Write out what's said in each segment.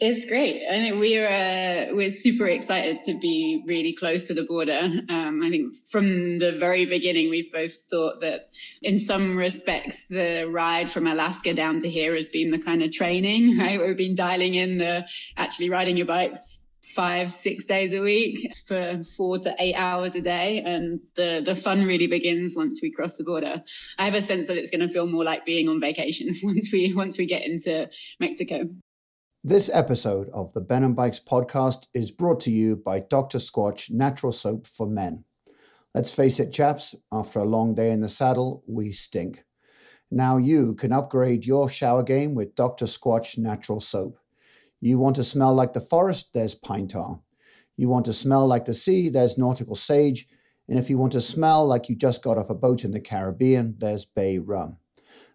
It's great. I think we're uh, we're super excited to be really close to the border. Um, I think from the very beginning, we've both thought that in some respects, the ride from Alaska down to here has been the kind of training. Right, we've been dialing in the actually riding your bikes five six days a week for four to eight hours a day and the the fun really begins once we cross the border i have a sense that it's going to feel more like being on vacation once we once we get into mexico this episode of the Ben and Bikes podcast is brought to you by Dr. Squatch Natural Soap for Men. Let's face it, chaps, after a long day in the saddle, we stink. Now you can upgrade your shower game with Dr. Squatch Natural Soap. You want to smell like the forest? There's pine tar. You want to smell like the sea? There's nautical sage. And if you want to smell like you just got off a boat in the Caribbean, there's bay rum.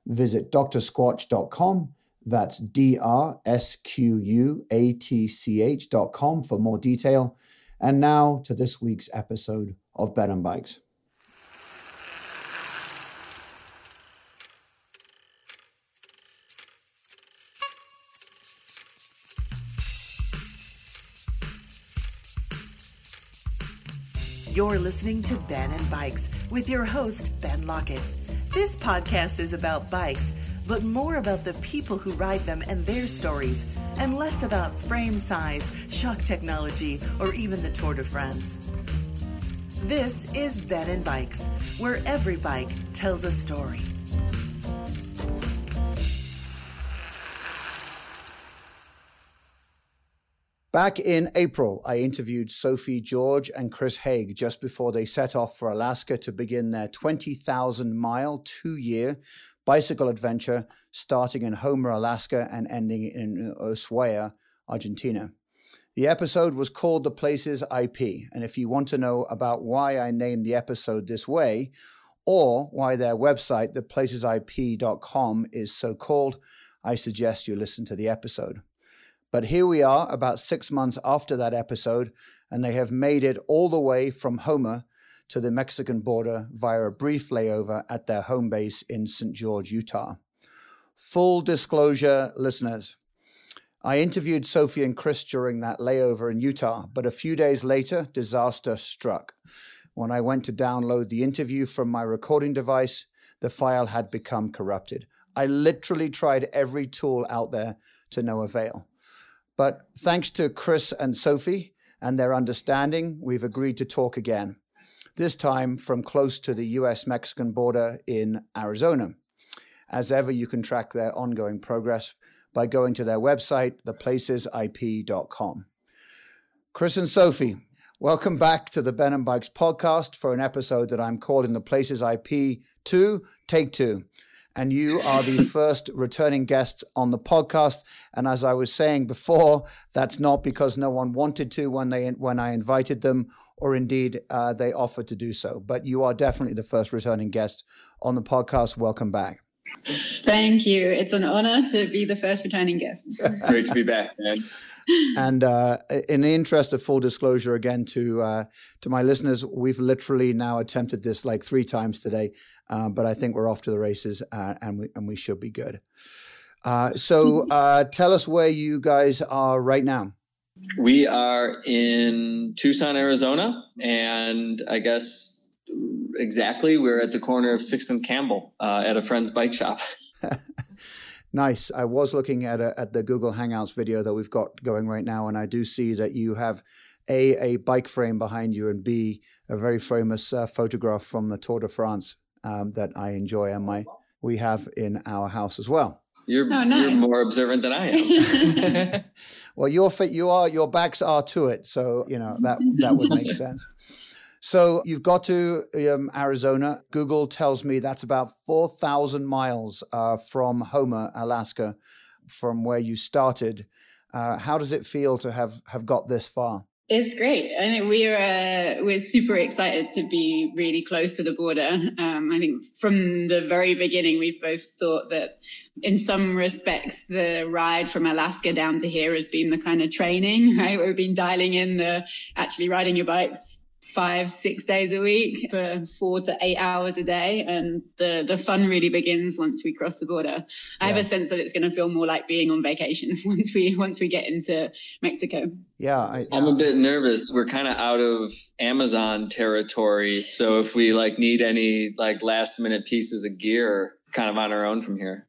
Visit drsquatch.com that's D R S Q U A T C H dot com for more detail. And now to this week's episode of Ben and Bikes. You're listening to Ben and Bikes with your host, Ben Lockett. This podcast is about bikes but more about the people who ride them and their stories, and less about frame size, shock technology, or even the Tour de France. This is Ben and Bikes, where every bike tells a story. Back in April, I interviewed Sophie George and Chris Haig just before they set off for Alaska to begin their 20,000 mile, two year bicycle adventure starting in Homer, Alaska, and ending in Ushuaia, Argentina. The episode was called The Places IP, and if you want to know about why I named the episode this way, or why their website, theplacesip.com, is so called, I suggest you listen to the episode. But here we are, about six months after that episode, and they have made it all the way from Homer to the Mexican border via a brief layover at their home base in St. George, Utah. Full disclosure, listeners. I interviewed Sophie and Chris during that layover in Utah, but a few days later, disaster struck. When I went to download the interview from my recording device, the file had become corrupted. I literally tried every tool out there to no avail. But thanks to Chris and Sophie and their understanding, we've agreed to talk again this time from close to the US Mexican border in Arizona. As ever, you can track their ongoing progress by going to their website, theplacesip.com. Chris and Sophie, welcome back to the Ben and Bikes podcast for an episode that I'm calling The Places IP 2, Take 2 and you are the first returning guests on the podcast. And as I was saying before, that's not because no one wanted to when they when I invited them, or indeed uh, they offered to do so. But you are definitely the first returning guest on the podcast. Welcome back. Thank you. It's an honor to be the first returning guest. Great to be back, man. and uh, in the interest of full disclosure, again to uh, to my listeners, we've literally now attempted this like three times today, uh, but I think we're off to the races, uh, and we and we should be good. Uh, so, uh, tell us where you guys are right now. We are in Tucson, Arizona, and I guess exactly we're at the corner of Sixth and Campbell uh, at a friend's bike shop. nice. I was looking at a, at the Google Hangouts video that we've got going right now, and I do see that you have a a bike frame behind you, and b a very famous uh, photograph from the Tour de France um, that I enjoy, and my we have in our house as well. You're, oh, nice. you're more observant than I am. well, your you are your backs are to it, so you know that that would make sense. So you've got to um, Arizona. Google tells me that's about four thousand miles uh, from Homer, Alaska, from where you started. Uh, how does it feel to have have got this far? It's great. I think we're uh, we're super excited to be really close to the border. Um, I think from the very beginning, we've both thought that, in some respects, the ride from Alaska down to here has been the kind of training. Right, we've been dialing in the actually riding your bikes five, six days a week for four to eight hours a day. And the, the fun really begins once we cross the border. I have a sense that it's going to feel more like being on vacation once we once we get into Mexico. Yeah, I, I'm a bit nervous. We're kind of out of Amazon territory, so if we like need any like last minute pieces of gear, kind of on our own from here.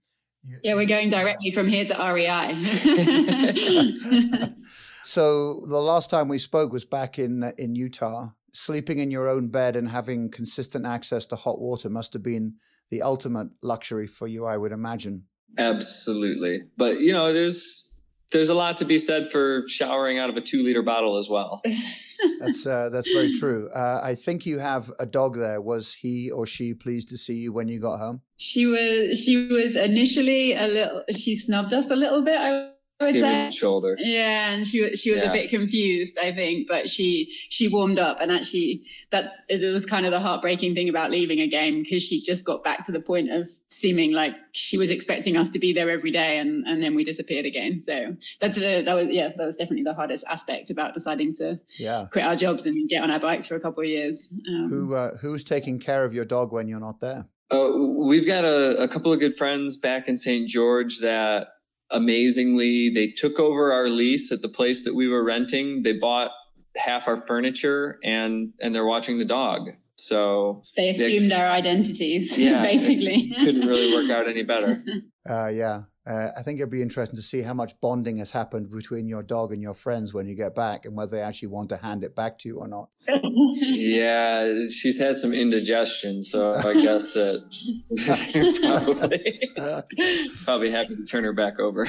Yeah, we're going directly from here to REI. so the last time we spoke was back in in Utah. Sleeping in your own bed and having consistent access to hot water must have been the ultimate luxury for you, I would imagine. Absolutely. But you know, there's there's a lot to be said for showering out of a two liter bottle as well. that's uh, that's very true. Uh, I think you have a dog there. Was he or she pleased to see you when you got home? She was. She was initially a little. She snubbed us a little bit. I would say. shoulder. Yeah, and she she was yeah. a bit confused, I think, but she she warmed up, and actually, that's it was kind of the heartbreaking thing about leaving a game because she just got back to the point of seeming like she was expecting us to be there every day, and and then we disappeared again. So that's a, that was yeah, that was definitely the hardest aspect about deciding to yeah quit our jobs and get on our bikes for a couple of years. Um, Who uh, who's taking care of your dog when you're not there? Uh, we've got a, a couple of good friends back in St. George that amazingly they took over our lease at the place that we were renting. They bought half our furniture and and they're watching the dog. So they assumed they, our identities yeah, basically. couldn't really work out any better. Uh, yeah uh, I think it'd be interesting to see how much bonding has happened between your dog and your friends when you get back, and whether they actually want to hand it back to you or not. yeah, she's had some indigestion, so I guess that probably, probably happy to turn her back over.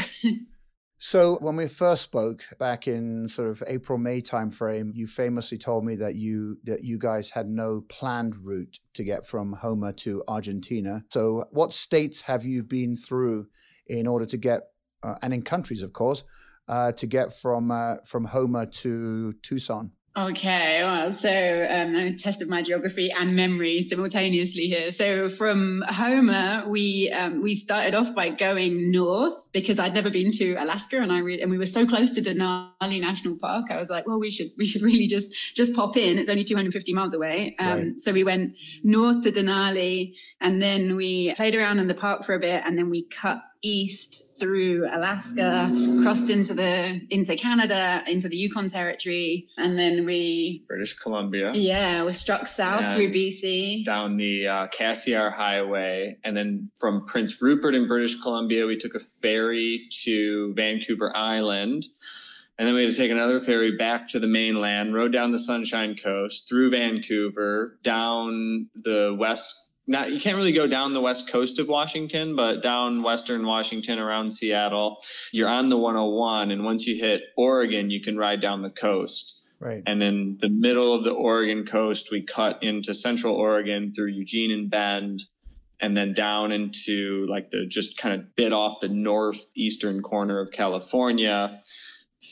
So when we first spoke back in sort of April May timeframe, you famously told me that you that you guys had no planned route to get from Homer to Argentina. So what states have you been through in order to get, uh, and in countries, of course, uh, to get from uh, from Homer to Tucson? Okay, well, so um, I tested my geography and memory simultaneously here. So from Homer, we um, we started off by going north because I'd never been to Alaska, and I re- and we were so close to Denali National Park. I was like, well, we should we should really just just pop in. It's only 250 miles away. Um, right. So we went north to Denali, and then we played around in the park for a bit, and then we cut east through Alaska, crossed into the into Canada, into the Yukon Territory, and then we British Columbia. Yeah, we struck south through BC down the uh, Cassiar Highway, and then from Prince Rupert in British Columbia, we took a ferry to Vancouver Island. And then we had to take another ferry back to the mainland, rode down the Sunshine Coast, through Vancouver, down the west not you can't really go down the west coast of Washington, but down western Washington around Seattle, you're on the 101 and once you hit Oregon, you can ride down the coast. Right. And then the middle of the Oregon coast, we cut into central Oregon through Eugene and Bend and then down into like the just kind of bit off the northeastern corner of California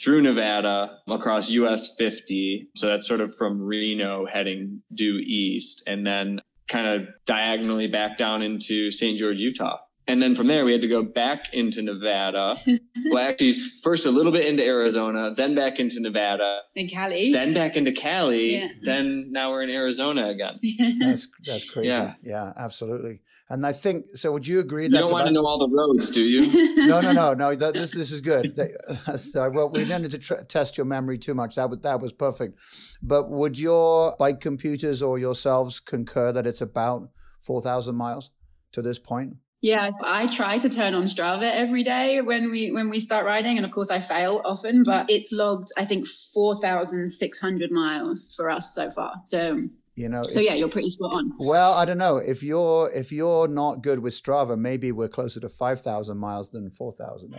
through Nevada across US 50. So that's sort of from Reno heading due east. And then kind of diagonally back down into St. George, Utah. And then from there, we had to go back into Nevada. well, actually, first a little bit into Arizona, then back into Nevada, and Cali, then back into Cali. Yeah. Then now we're in Arizona again. that's that's crazy. Yeah, yeah, absolutely. And I think so. Would you agree? That you don't want about, to know all the roads, do you? no, no, no, no. That, this this is good. so, well, we didn't need to tr- test your memory too much. That was that was perfect. But would your bike computers or yourselves concur that it's about four thousand miles to this point? Yes, I try to turn on Strava every day when we when we start riding, and of course I fail often. But it's logged, I think, four thousand six hundred miles for us so far. So you know so if, yeah you're pretty spot on. Well i don't know. If you're if you're not good with strava maybe we're closer to 5000 miles than 4000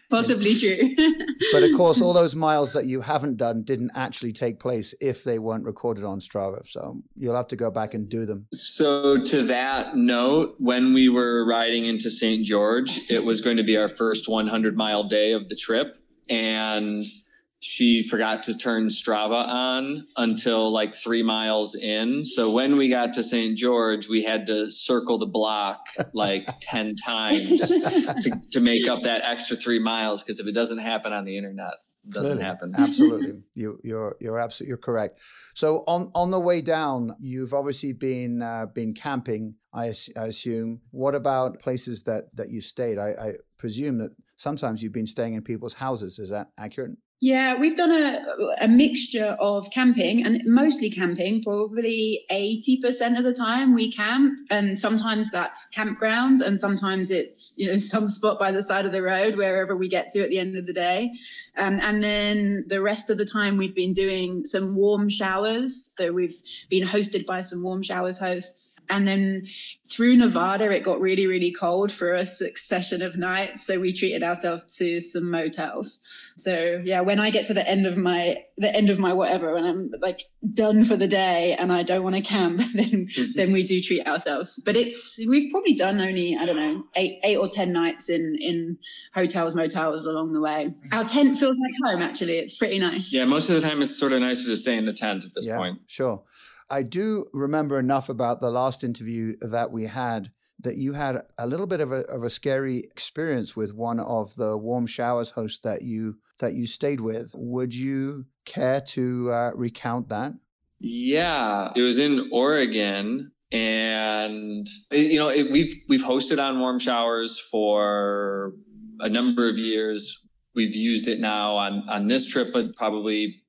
possibly true. But of course all those miles that you haven't done didn't actually take place if they weren't recorded on strava. So you'll have to go back and do them. So to that note when we were riding into st george it was going to be our first 100 mile day of the trip. And she forgot to turn Strava on until like three miles in. So when we got to St. George, we had to circle the block like 10 times to, to make up that extra three miles. Because if it doesn't happen on the internet, doesn't Clearly. happen. absolutely, you, you're you're absolutely you're correct. So on on the way down, you've obviously been uh, been camping. I, I assume. What about places that that you stayed? I, I presume that sometimes you've been staying in people's houses. Is that accurate? Yeah, we've done a, a mixture of camping and mostly camping, probably 80% of the time we camp. And sometimes that's campgrounds and sometimes it's, you know, some spot by the side of the road, wherever we get to at the end of the day. Um, and then the rest of the time we've been doing some warm showers. So we've been hosted by some warm showers hosts and then through Nevada, it got really, really cold for a succession of nights. So we treated ourselves to some motels. So yeah, when I get to the end of my the end of my whatever, and I'm like done for the day and I don't want to camp, then mm-hmm. then we do treat ourselves. But it's we've probably done only, I don't know, eight eight or ten nights in in hotels, motels along the way. Mm-hmm. Our tent feels like home actually. It's pretty nice. Yeah, most of the time it's sort of nicer to stay in the tent at this yeah, point. Sure. I do remember enough about the last interview that we had that you had a little bit of a, of a scary experience with one of the warm showers hosts that you that you stayed with. Would you care to uh, recount that? Yeah, it was in Oregon, and you know it, we've we've hosted on warm showers for a number of years. We've used it now on on this trip, but probably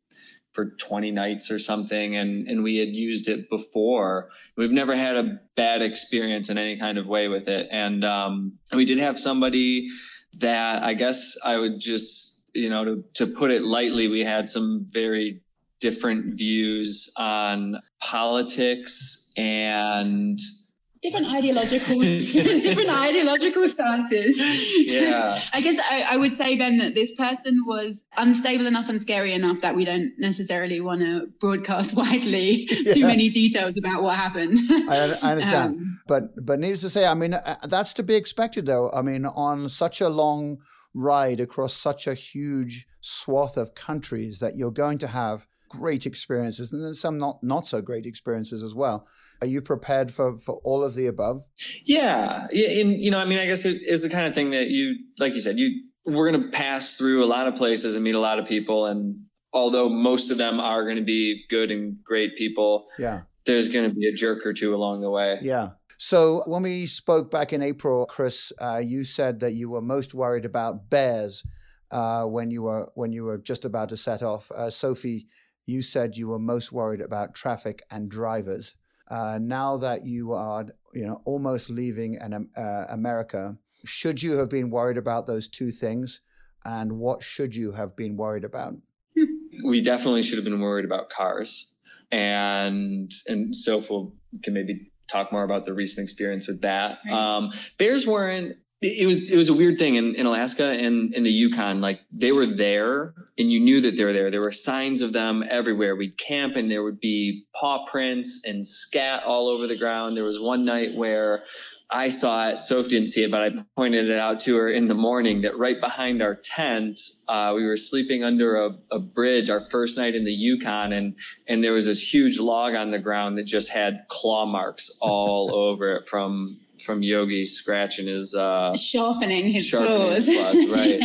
for 20 nights or something and and we had used it before we've never had a bad experience in any kind of way with it and um we did have somebody that i guess i would just you know to to put it lightly we had some very different views on politics and different ideological different ideological stances. Yeah. I guess I, I, would say ben that this person was unstable enough and scary enough that we don't necessarily want to broadcast widely yeah. too many details about what happened. I, I, understand. Um, but but needless to say i mean uh, that's to be expected though. I mean on such a long ride across such a huge swath of countries that you're going to have great experiences and then some not not so great experiences as well are you prepared for for all of the above? Yeah, yeah. And you know, I mean, I guess it is the kind of thing that you, like you said, you we're going to pass through a lot of places and meet a lot of people, and although most of them are going to be good and great people, yeah, there's going to be a jerk or two along the way. Yeah. So when we spoke back in April, Chris, uh, you said that you were most worried about bears uh, when you were when you were just about to set off. Uh, Sophie, you said you were most worried about traffic and drivers. Uh, now that you are, you know, almost leaving an, um, uh, America, should you have been worried about those two things? And what should you have been worried about? We definitely should have been worried about cars. And and Soph can maybe talk more about the recent experience with that. Um, bears weren't it was it was a weird thing in, in Alaska and in the Yukon. Like they were there, and you knew that they were there. There were signs of them everywhere. We'd camp, and there would be paw prints and scat all over the ground. There was one night where I saw it. Soph didn't see it, but I pointed it out to her in the morning. That right behind our tent, uh, we were sleeping under a, a bridge our first night in the Yukon, and and there was this huge log on the ground that just had claw marks all over it from from Yogi scratching his uh, sharpening his sharpening claws. His right.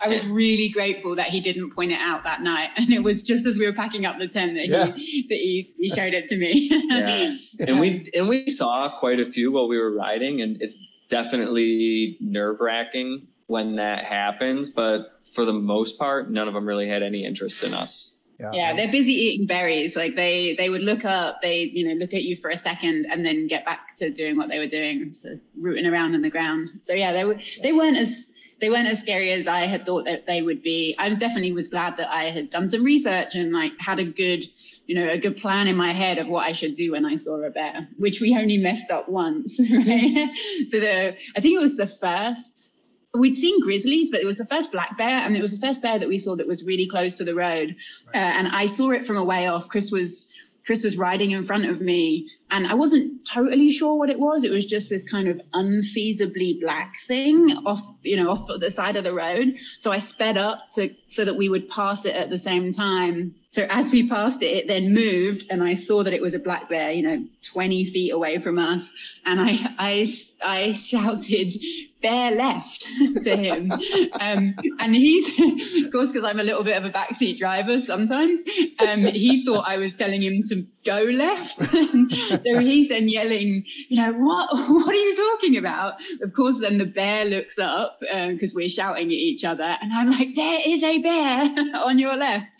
I was really grateful that he didn't point it out that night, and it was just as we were packing up the tent that yeah. he that he, he showed it to me. yeah, and we and we saw quite a few while we were riding, and it's definitely nerve wracking when that happens, but for the most part, none of them really had any interest in us. Yeah. yeah, they're busy eating berries. Like they they would look up, they you know look at you for a second, and then get back to doing what they were doing, so rooting around in the ground. So yeah, they were they weren't as they weren't as scary as I had thought that they would be. I definitely was glad that I had done some research and like had a good you know a good plan in my head of what I should do when I saw a bear, which we only messed up once. Right? so the I think it was the first we'd seen grizzlies, but it was the first black bear, and it was the first bear that we saw that was really close to the road. Right. Uh, and I saw it from a way off. Chris was Chris was riding in front of me, and I wasn't totally sure what it was. It was just this kind of unfeasibly black thing off, you know, off the side of the road. So I sped up to so that we would pass it at the same time. So as we passed it, it then moved, and I saw that it was a black bear, you know, 20 feet away from us, and I I I shouted, "Bear left!" to him, um, and he, of course, because I'm a little bit of a backseat driver sometimes, um, he thought I was telling him to go left. so he's then yelling, you know, what what are you talking about? Of course, then the bear looks up because um, we're shouting at each other, and I'm like, there is a bear on your left.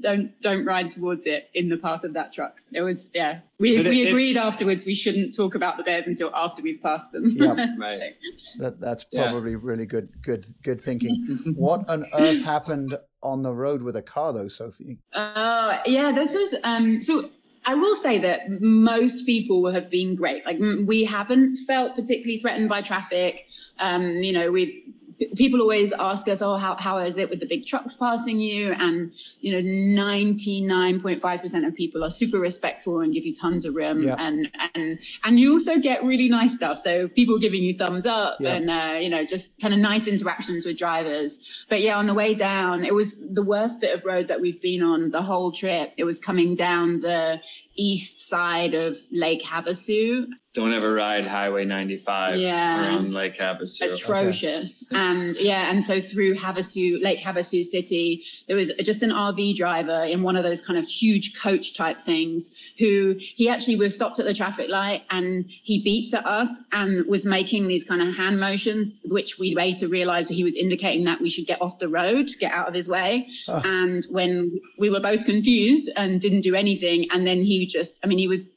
Don't don't ride towards it in the path of that truck. It was yeah. We, it, we agreed it, afterwards we shouldn't talk about the bears until after we've passed them. Yeah, right. that, that's probably yeah. really good good good thinking. what on earth happened on the road with a car though, Sophie? Uh, yeah, this was um so I will say that most people have been great. Like we haven't felt particularly threatened by traffic. Um, you know, we've people always ask us, oh, how, how is it with the big trucks passing you? And, you know, 99.5% of people are super respectful and give you tons of room. Yeah. And, and, and you also get really nice stuff. So people giving you thumbs up yeah. and, uh, you know, just kind of nice interactions with drivers. But yeah, on the way down, it was the worst bit of road that we've been on the whole trip. It was coming down the east side of Lake Havasu don't ever ride Highway 95 yeah. around Lake Havasu. Atrocious. Okay. And yeah, and so through Havasu, Lake Havasu City, there was just an RV driver in one of those kind of huge coach type things who he actually was stopped at the traffic light and he beeped at us and was making these kind of hand motions, which we later realized he was indicating that we should get off the road, get out of his way. Oh. And when we were both confused and didn't do anything, and then he just, I mean, he was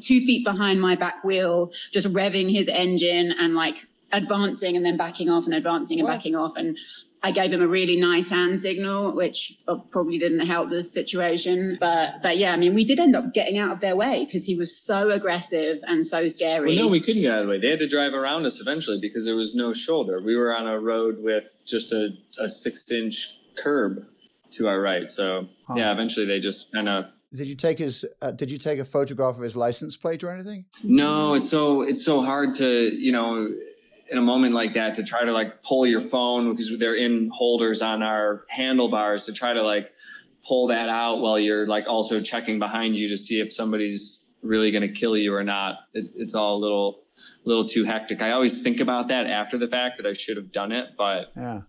two feet behind my back wheel, just revving his engine and like advancing and then backing off and advancing and what? backing off. And I gave him a really nice hand signal, which uh, probably didn't help the situation. But but yeah, I mean, we did end up getting out of their way because he was so aggressive and so scary. Well, no, we couldn't get out of the way. They had to drive around us eventually because there was no shoulder. We were on a road with just a, a six inch curb to our right. So huh. yeah, eventually they just kind of did you take his? Uh, did you take a photograph of his license plate or anything? No, it's so it's so hard to you know in a moment like that to try to like pull your phone because they're in holders on our handlebars to try to like pull that out while you're like also checking behind you to see if somebody's really going to kill you or not. It, it's all a little little too hectic. I always think about that after the fact that I should have done it, but yeah.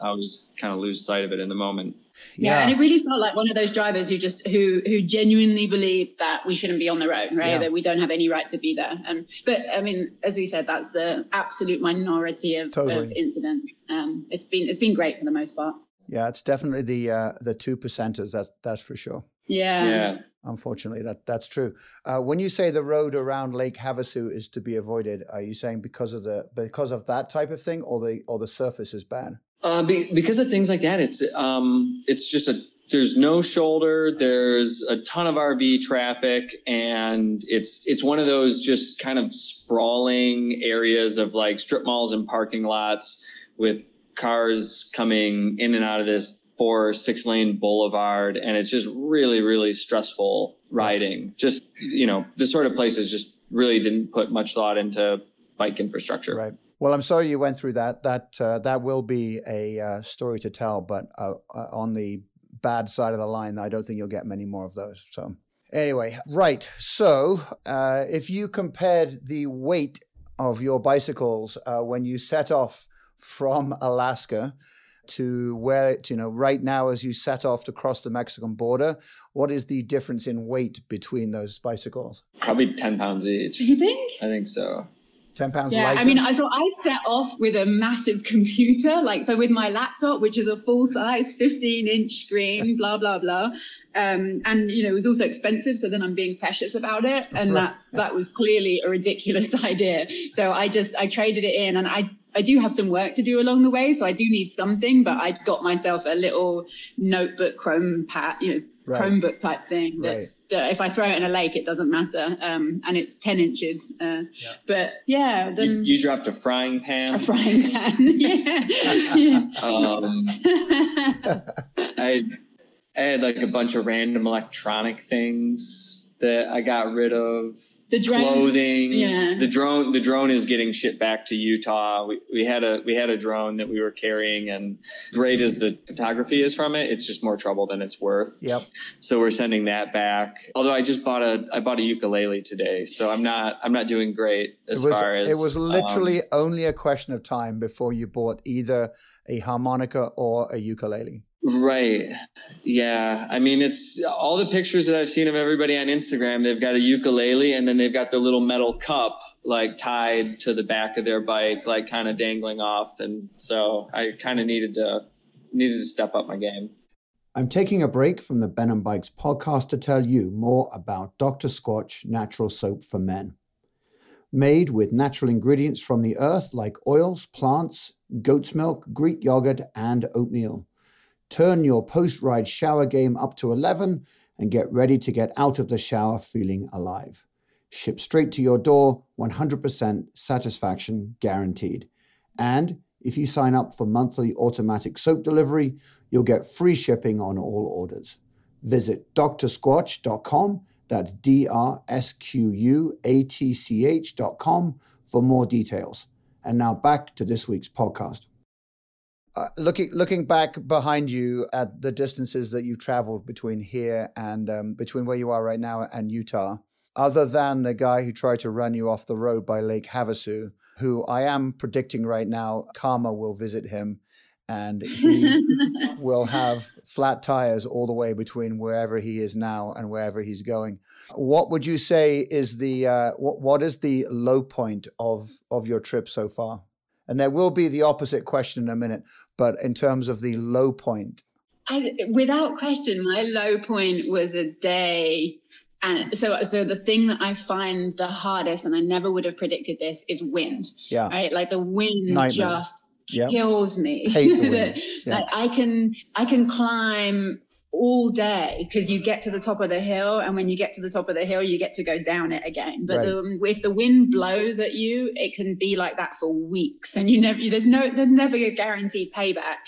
I was kind of lose sight of it in the moment. Yeah. yeah. and it really felt like one of those drivers who just who who genuinely believed that we shouldn't be on the road, right? Yeah. That we don't have any right to be there. And but I mean, as we said, that's the absolute minority of, totally. of incidents. Um, it's been it's been great for the most part. Yeah, it's definitely the uh, the two percenters. That's that's for sure. Yeah. Yeah. Unfortunately, that that's true. Uh, when you say the road around Lake Havasu is to be avoided, are you saying because of the because of that type of thing, or the or the surface is bad? Uh, be, because of things like that, it's um, it's just a there's no shoulder. There's a ton of RV traffic, and it's it's one of those just kind of sprawling areas of like strip malls and parking lots with cars coming in and out of this four six lane boulevard, and it's just really really stressful riding. Just you know, this sort of places just really didn't put much thought into bike infrastructure. Right. Well, I'm sorry you went through that. That uh, that will be a uh, story to tell, but uh, uh, on the bad side of the line, I don't think you'll get many more of those. So, anyway, right. So, uh, if you compared the weight of your bicycles uh, when you set off from Alaska to where you know right now as you set off to cross the Mexican border, what is the difference in weight between those bicycles? Probably ten pounds each. Do you think? I think so. 10 pounds yeah. I mean, I so I set off with a massive computer, like, so with my laptop, which is a full size 15 inch screen, blah, blah, blah. Um, and, you know, it was also expensive. So then I'm being precious about it. And right. that, that was clearly a ridiculous idea. So I just, I traded it in and I, I do have some work to do along the way, so I do need something. But I got myself a little notebook Chrome pad, you know, right. Chromebook type thing. That's right. uh, if I throw it in a lake, it doesn't matter, um, and it's ten inches. Uh, yeah. But yeah, then you, you, dropped a frying pan. A frying pan. yeah. yeah. Um, I I had like a bunch of random electronic things that I got rid of The drone- clothing. yeah. The drone the drone is getting shipped back to Utah. We we had a we had a drone that we were carrying and great as the photography is from it, it's just more trouble than it's worth. Yep. So we're sending that back. Although I just bought a I bought a ukulele today, so I'm not I'm not doing great as was, far as it was um, literally only a question of time before you bought either a harmonica or a ukulele. Right. Yeah. I mean, it's all the pictures that I've seen of everybody on Instagram. They've got a ukulele and then they've got the little metal cup like tied to the back of their bike, like kind of dangling off. And so I kind of needed to needed to step up my game. I'm taking a break from the Ben and Bikes podcast to tell you more about Dr. Squatch natural soap for men. Made with natural ingredients from the earth like oils, plants, goat's milk, Greek yogurt, and oatmeal. Turn your post ride shower game up to 11 and get ready to get out of the shower feeling alive. Ship straight to your door, 100% satisfaction guaranteed. And if you sign up for monthly automatic soap delivery, you'll get free shipping on all orders. Visit drsquatch.com, that's D R S Q U A T C H.com for more details. And now back to this week's podcast. Uh, looking looking back behind you at the distances that you've traveled between here and um, between where you are right now and Utah, other than the guy who tried to run you off the road by Lake Havasu, who I am predicting right now, karma will visit him, and he will have flat tires all the way between wherever he is now and wherever he's going. What would you say is the uh, what, what is the low point of of your trip so far? And there will be the opposite question in a minute, but in terms of the low point, I, without question, my low point was a day. And so, so the thing that I find the hardest, and I never would have predicted this, is wind. yeah, Right, like the wind Nightmare. just yeah, kills me. Hate the wind. That- Yeah. Like I can, I can climb all day because you get to the top of the hill, and when you get to the top of the hill, you get to go down it again. But Right. the, if the wind blows at you, it can be like that for weeks, and you never, there's no, there's never a guaranteed payback.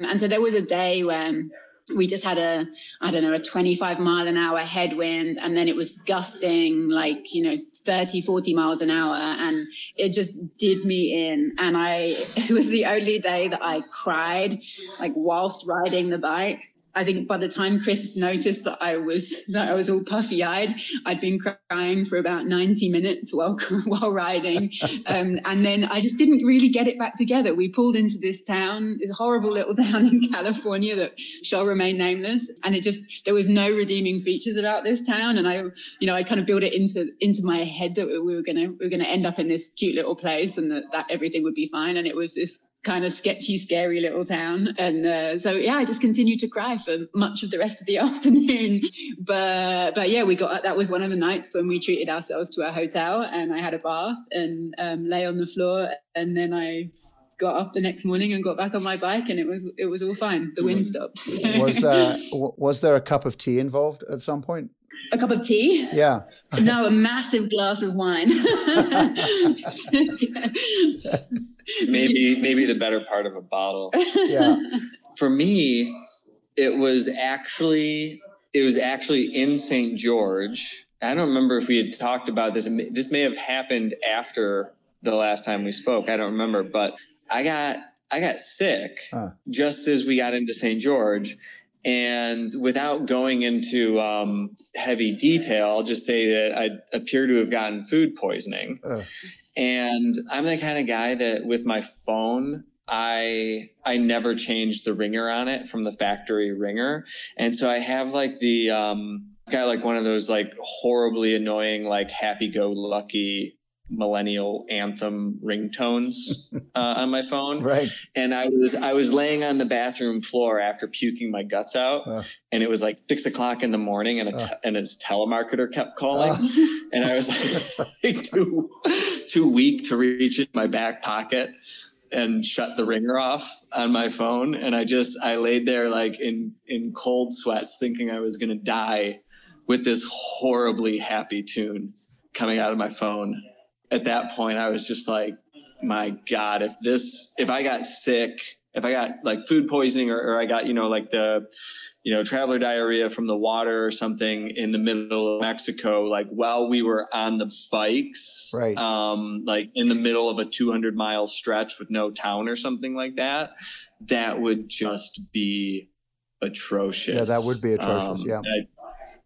And so there was a day when we just had a i don't know a 25 mile an hour headwind and then it was gusting like you know 30 40 miles an hour and it just did me in and i it was the only day that i cried like whilst riding the bike I think by the time Chris noticed that I was that I was all puffy eyed, I'd been crying for about 90 minutes while while riding, um, and then I just didn't really get it back together. We pulled into this town, this horrible little town in California that shall remain nameless, and it just there was no redeeming features about this town, and I, you know, I kind of built it into into my head that we were gonna we were gonna end up in this cute little place and that that everything would be fine, and it was this kind of sketchy, scary little town. And uh, so, yeah, I just continued to cry for much of the rest of the afternoon. But, but yeah, we got that was one of the nights when we treated ourselves to a hotel, and I had a bath and um, lay on the floor, and then I got up the next morning and got back on my bike, and it was it was all fine. The wind stopped. was uh, was there a cup of tea involved at some point? A cup of tea? Yeah, No, a massive glass of wine. Maybe maybe the better part of a bottle. yeah. For me, it was actually it was actually in St. George. I don't remember if we had talked about this. This may have happened after the last time we spoke. I don't remember, but I got I got sick Huh. just as we got into St. George. And without going into um, heavy detail, I'll just say that I appear to have gotten food poisoning. Ugh. And I'm the kind of guy that with my phone, I I never changed the ringer on it from the factory ringer. And so I have like the um got like one of those like horribly annoying like happy go lucky millennial anthem ringtones uh, on my phone Right. and I was I was laying on the bathroom floor after puking my guts out, Ugh. and it was like six o'clock in the morning, and a uh. te- Ugh. and his telemarketer kept calling, uh. Ugh. and I was like too too weak to reach in my back pocket and shut the ringer off on my phone, and I just I laid there like in in cold sweats, thinking I was gonna die with this horribly happy tune coming out of my phone. At that point, I was just like my God, if this, if I got sick if I got like food poisoning or, or I got, you know, like the, you know, traveler diarrhea from the water or something in the middle of Mexico, like while we were on the bikes, right. um, like in the middle of a 200 mile stretch with no town or something like that, that would just be atrocious. Yeah, that would be atrocious. Um, yeah. I,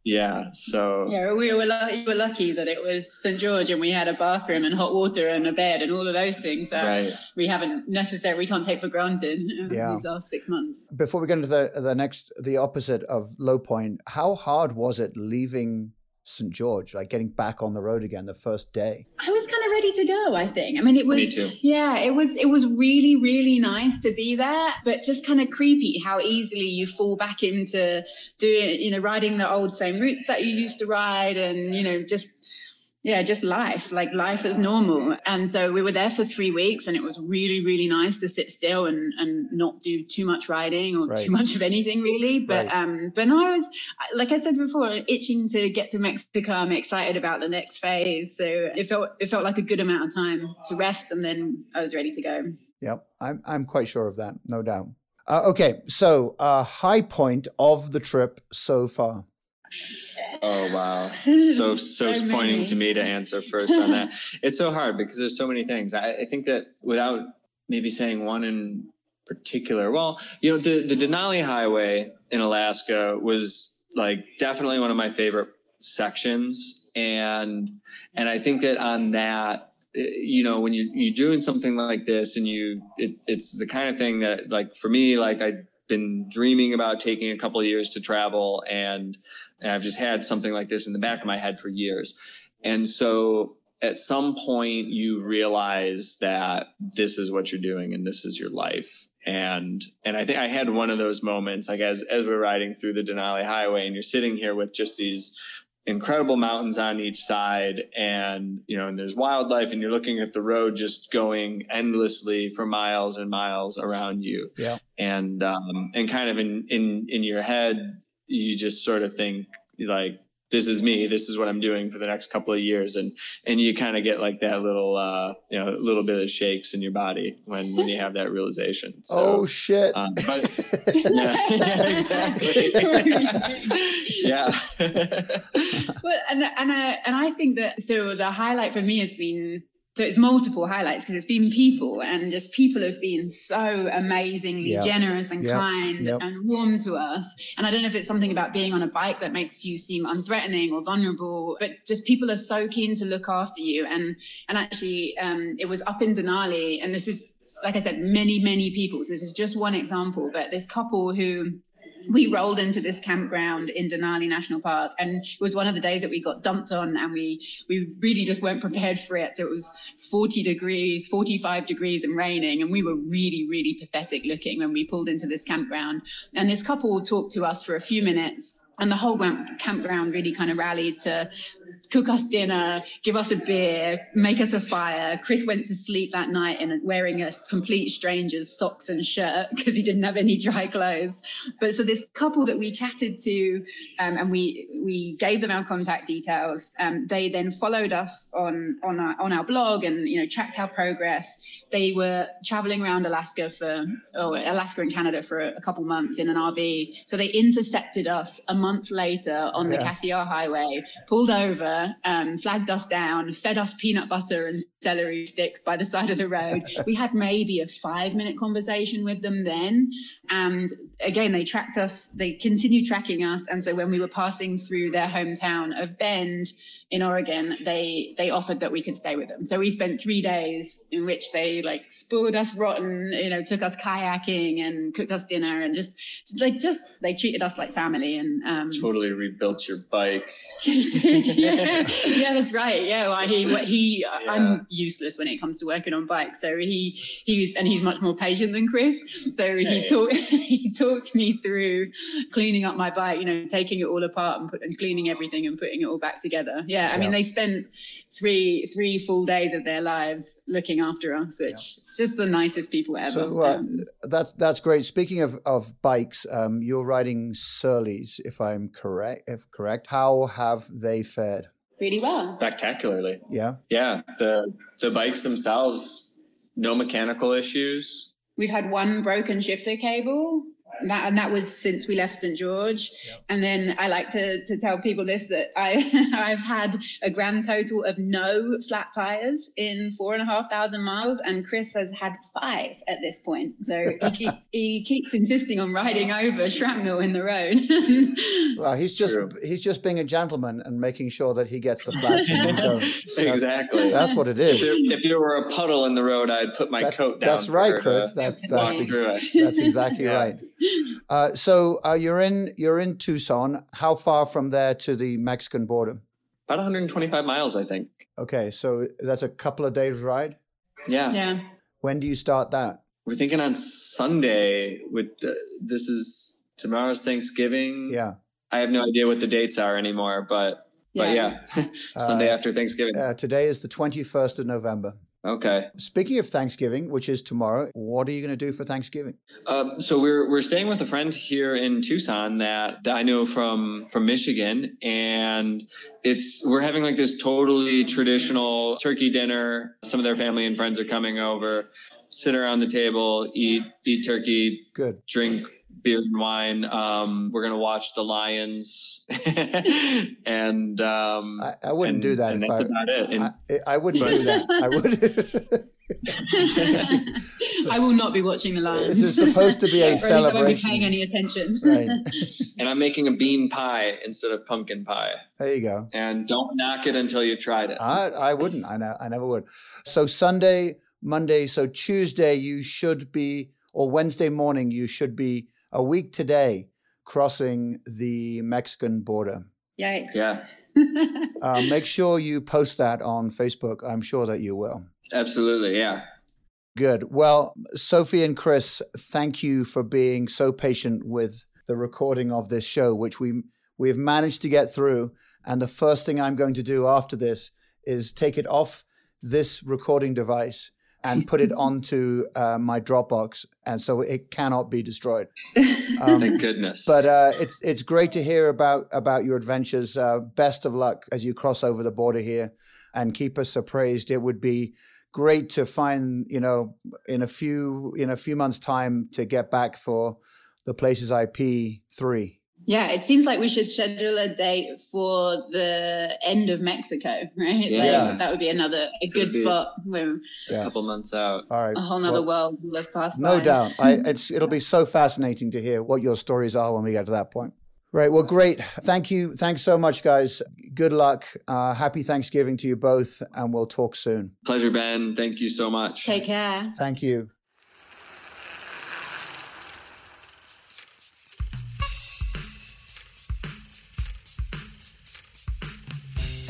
yeah. So yeah, we were lucky, we were lucky that it was St George and we had a bathroom and hot water and a bed and all of those things that right. we haven't necessarily we can't take for granted yeah. these last six months. Before we get into the the next the opposite of low point, how hard was it leaving St George, like getting back on the road again the first day? I was kind of ready to go. I think. I mean, it was. Me. Yeah, it was. It was really, really nice to be there, but just kind of creepy how easily you fall back into doing, you know, riding the old same routes that you used to ride, and you know, just yeah, just life, like life as normal. And so we were there for three weeks, and it was really, really nice to sit still and and not do too much riding or Right. too much of anything really. But Right. um, but no, I was like I said before, itching to get to Mexico. I'm excited about the next phase. So it felt it felt like a good amount of time to rest, and then I was ready to go. Yep, I'm I'm quite sure of that, no doubt. Uh, okay, so uh, high point of the trip so far. Oh wow. So so So pointing to me to answer first on that. It's so hard because there's so many things. I, I think that without maybe saying one in particular, well, you know, the, the Denali Highway in Alaska was like definitely one of my favorite sections. And and I think that on that eh, you know when you you're doing something like this and you it, it's the kind of thing that like for me like I've been dreaming about taking a couple of years to travel and and I've just had something like this in the back of my head for years. And so at some point you realize that this is what you're doing and this is your life. And and I think I had one of those moments like as as we're riding through the Denali Highway and you're sitting here with just these incredible mountains on each side and you know and there's wildlife and you're looking at the road just going endlessly for miles and miles around you Yeah. and um and kind of in in in your head you just sort of think like this is me this is what i'm doing for the next couple of years. And and you kind of get like that little uh you know a little bit of shakes in your body when when you have that realization. So oh shit! um, but yeah, yeah exactly. Yeah. Well, and and I and I think that so the highlight for me has been so it's multiple highlights because it's been people and just people have been so amazingly Yeah. generous and Yep. kind Yep. and warm to us. And I don't know if it's something about being on a bike that makes you seem unthreatening or vulnerable, but just people are so keen to look after you. And and actually, um, it was up in Denali, and this is like I said, many many people. So this is just one example, but this couple who we rolled into this campground in Denali National Park, and it was one of the days that we got dumped on, and we we really just weren't prepared for it. So it was 40 degrees, 45 degrees, and raining, and we were really, really pathetic looking when we pulled into this campground. And this couple talked to us for a few minutes, and the whole campground really kind of rallied to cook us dinner, give us a beer, make us a fire. Chris went to sleep that night in wearing a complete stranger's socks and shirt because he didn't have any dry clothes. But so this couple that we chatted to, um, and we we gave them our contact details. Um, they then followed us on on our, on our blog and you know tracked our progress. They were traveling around Alaska for or Alaska and Canada for a, a couple months in an RV. So they intercepted us a month later on the Yeah. Cassiar Highway, pulled over, um, flagged us down, fed us peanut butter and celery sticks by the side of the road. we had maybe a five minute conversation with them then. And again, they tracked us, they continued tracking us. And so when we were passing through their hometown of Bend in Oregon, they they offered that we could stay with them. So we spent three days in which they like spoiled us rotten, you know, took us kayaking and cooked us dinner and just like just they treated us like family and um totally rebuilt your bike he did, yeah, yeah, that's right. Yeah, well, he, what he, Yeah. I'm useless when it comes to working on bikes. So he, he's, and he's much more patient than Chris. So he Hey. talked, he talked me through cleaning up my bike. You know, taking it all apart and put and cleaning everything and putting it all back together. Yeah, I mean, they spent three, three full days of their lives looking after us, which just the nicest people ever. So uh, Um, that's that's great. Speaking of, of bikes, um, you're riding Surleys, if I'm correct. If correct, how have they fared? really well. spectacularly Yeah, yeah the the bikes themselves no mechanical issues we've had one broken shifter cable that, and that was since we left St George. Yep. And then I like to, to tell people this that I I've had a grand total of no flat tires in four and a half thousand miles, and Chris has had five at this point. So he, keep, he keeps insisting on riding over shrapnel in the road. well, he's just True. he's just being a gentleman and making sure that he gets the flats. exactly. That's what it is. If there, if there, were a puddle in the road, I'd put my that, coat down. That's right, Chris. That, that's, that's, that's exactly yeah. right. Uh, so uh, you're in you're in Tucson. How far from there to the Mexican border? About 125 miles, I think. Okay, so that's a couple of days ride. Yeah. Yeah. When do you start that? We're thinking on Sunday. With uh, this is tomorrow's Thanksgiving. Yeah. I have no idea what the dates are anymore, but yeah. but yeah, Sunday uh, after Thanksgiving. Uh, today is the 21st of November. Okay. Speaking of Thanksgiving, which is tomorrow, what are you going to do for Thanksgiving? Um, so we're we're staying with a friend here in Tucson that, that I know from from Michigan, and it's we're having like this totally traditional turkey dinner. Some of their family and friends are coming over, sit around the table, eat eat turkey, good, drink beer and wine. Um, we're gonna watch the Lions, and um, I, I, wouldn't and, do that. And that's I, about it. And, I, I, wouldn't do that. I would. I will not be watching the Lions. This is supposed to be a celebration. I won't be paying any attention. Right. and I'm making a bean pie instead of pumpkin pie. There you go. And don't knock it until you tried it. I, I wouldn't. I, know, I never would. So Sunday, Monday, so Tuesday, you should be, or Wednesday morning, you should be a week today crossing the Mexican border. Yikes. Yeah. uh, make sure you post that on Facebook. I'm sure that you will. Absolutely. Yeah. Good. Well, Sophie and Chris, thank you for being so patient with the recording of this show, which we we've managed to get through. And the first thing I'm going to do after this is take it off this recording device and put it onto uh, my Dropbox, and so it cannot be destroyed. Um, Thank goodness. But uh, it's it's great to hear about about your adventures. Uh, best of luck as you cross over the border here, and keep us appraised. It would be great to find you know in a few in a few months' time to get back for the places IP three. Yeah, it seems like we should schedule a date for the end of Mexico, right? Yeah, like, that would be another a good spot. Where yeah. A couple months out. All right, a whole other well, world will have passed No by. doubt, I, it's it'll be so fascinating to hear what your stories are when we get to that point. Right. Well, great. Thank you. Thanks so much, guys. Good luck. Uh, happy Thanksgiving to you both, and we'll talk soon. Pleasure, Ben. Thank you so much. Take care. Thank you.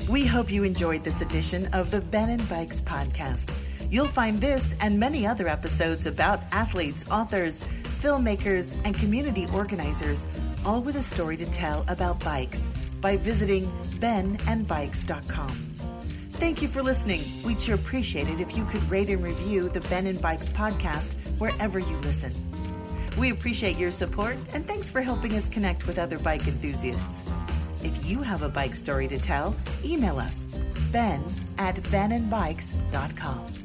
We hope you enjoyed this edition of the Ben and Bikes podcast. You'll find this and many other episodes about athletes, authors, filmmakers, and community organizers, all with a story to tell about bikes by visiting benandbikes.com. Thank you for listening. We'd sure appreciate it if you could rate and review the Ben and Bikes podcast wherever you listen. We appreciate your support and thanks for helping us connect with other bike enthusiasts. If you have a bike story to tell, email us ben at benandbikes.com.